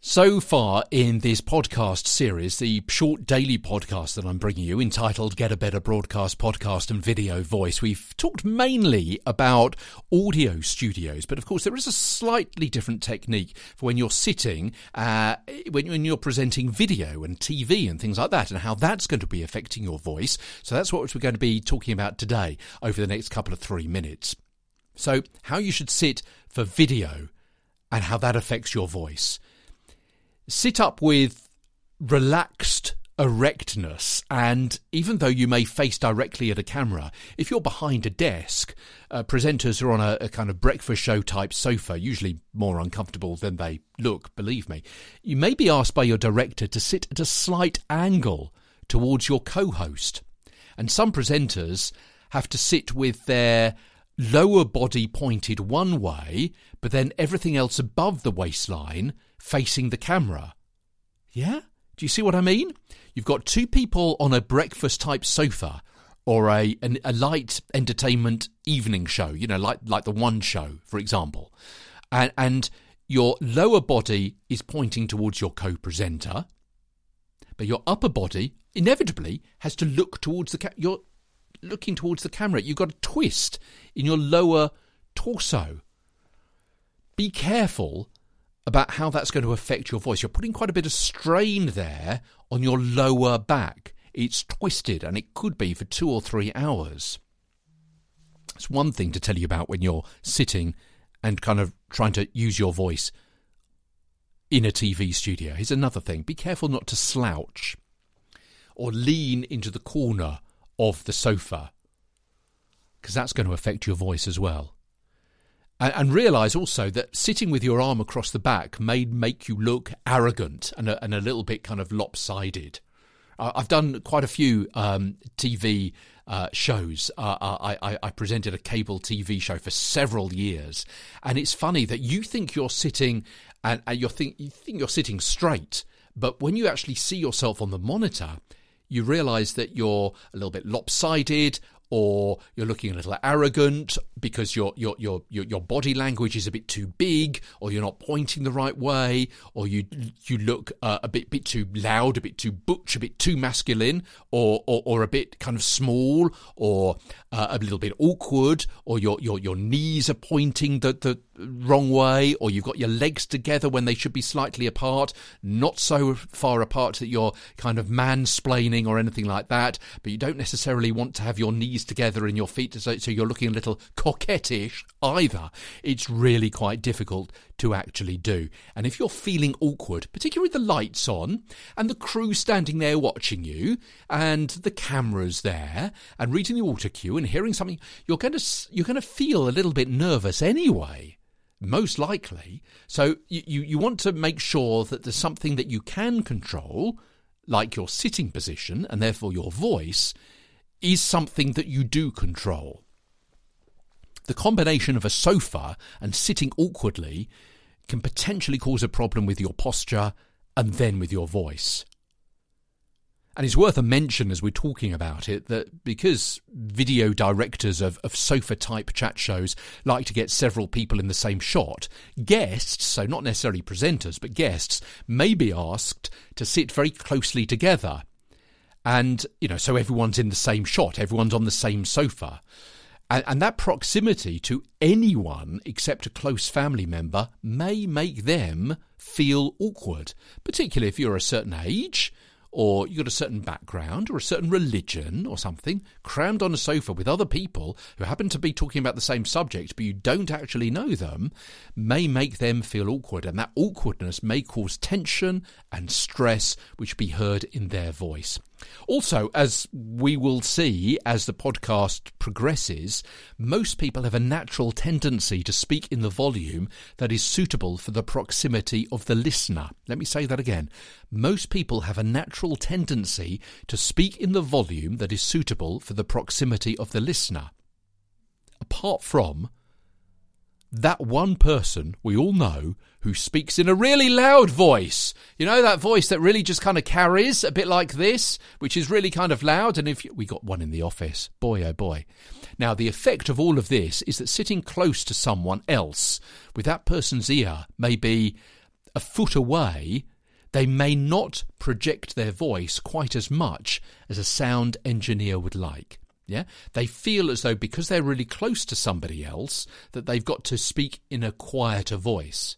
So far in this podcast series, the short daily podcast that I'm bringing you, entitled Get a Better Broadcast Podcast and Video Voice, we've talked mainly about audio studios, but of course, there is a slightly different technique for when you're sitting, uh, when, when you're presenting video and TV and things like that, and how that's going to be affecting your voice. So that's what we're going to be talking about today over the next couple of three minutes. So, how you should sit for video and how that affects your voice. Sit up with relaxed erectness and even though you may face directly at a camera if you're behind a desk uh, presenters are on a, a, kind of breakfast show type sofa usually more uncomfortable than they look believe me. You may be asked by your director to sit at a slight angle towards your co-host. And some presenters have to sit with their lower body pointed one way but then everything else above the waistline facing the camera. Yeah? Do you see what I mean? You've got two people on a breakfast type sofa or a an, a light entertainment evening show, you know, like like the one show, for example. And and your lower body is pointing towards your co-presenter, but your upper body inevitably has to look towards the ca- you're looking towards the camera. You've got a twist in your lower torso. Be careful about how that's going to affect your voice. You're putting quite a bit of strain there on your lower back. It's twisted and it could be for two or three hours. It's one thing to tell you about when you're sitting and kind of trying to use your voice in a TV studio. Here's another thing be careful not to slouch or lean into the corner of the sofa because that's going to affect your voice as well. And, and realize also that sitting with your arm across the back may make you look arrogant and a, and a little bit kind of lopsided. I've done quite a few um, TV uh, shows. Uh, I, I, I, presented a cable TV show for several years, and it's funny that you think you're sitting and, and you think you think you're sitting straight, but when you actually see yourself on the monitor, you realise that you're a little bit lopsided or you're looking a little arrogant because your your your your body language is a bit too big, or you're not pointing the right way, or you you look uh, a bit bit too loud, a bit too butch, a bit too masculine, or or, or a bit kind of small, or uh, a little bit awkward, or your your your knees are pointing the the wrong way, or you've got your legs together when they should be slightly apart, not so far apart that you're kind of mansplaining or anything like that, but you don't necessarily want to have your knees together and your feet so, so you're looking a little coquettish either. It's really quite difficult to actually do. And if you're feeling awkward, particularly with the lights on and the crew standing there watching you and the cameras there and reading the auto cue and hearing something, you're going to you're going to feel a little bit nervous anyway most likely. So you, you, you want to make sure that there's something that you can control, like your sitting position, and therefore your voice, is something that you do control. The combination of a sofa and sitting awkwardly can potentially cause a problem with your posture and then with your voice. And it's worth a mention as we're talking about it that because video directors of, of sofa type chat shows like to get several people in the same shot, guests, so not necessarily presenters, but guests, may be asked to sit very closely together. And, you know, so everyone's in the same shot, everyone's on the same sofa. And, and that proximity to anyone except a close family member may make them feel awkward, particularly if you're a certain age or you've got a certain background or a certain religion or something, crammed on a sofa with other people who happen to be talking about the same subject but you don't actually know them, may make them feel awkward. And that awkwardness may cause tension and stress, which be heard in their voice. Also, as we will see as the podcast progresses, most people have a natural tendency to speak in the volume that is suitable for the proximity of the listener. Let me say that again. Most people have a natural tendency to speak in the volume that is suitable for the proximity of the listener. Apart from that one person we all know who speaks in a really loud voice. You know, that voice that really just kind of carries a bit like this, which is really kind of loud. And if you, we got one in the office, boy, oh boy. Now, the effect of all of this is that sitting close to someone else with that person's ear maybe a foot away, they may not project their voice quite as much as a sound engineer would like. Yeah, they feel as though because they're really close to somebody else that they've got to speak in a quieter voice.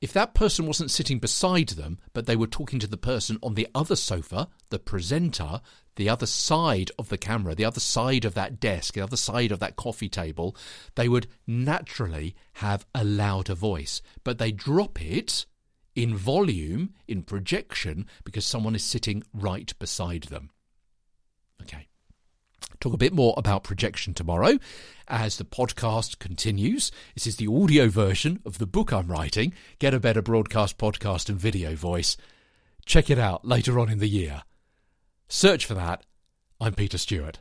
If that person wasn't sitting beside them, but they were talking to the person on the other sofa, the presenter, the other side of the camera, the other side of that desk, the other side of that coffee table, they would naturally have a louder voice. But they drop it in volume, in projection, because someone is sitting right beside them. Talk a bit more about projection tomorrow as the podcast continues. This is the audio version of the book I'm writing, Get a Better Broadcast Podcast and Video Voice. Check it out later on in the year. Search for that. I'm Peter Stewart.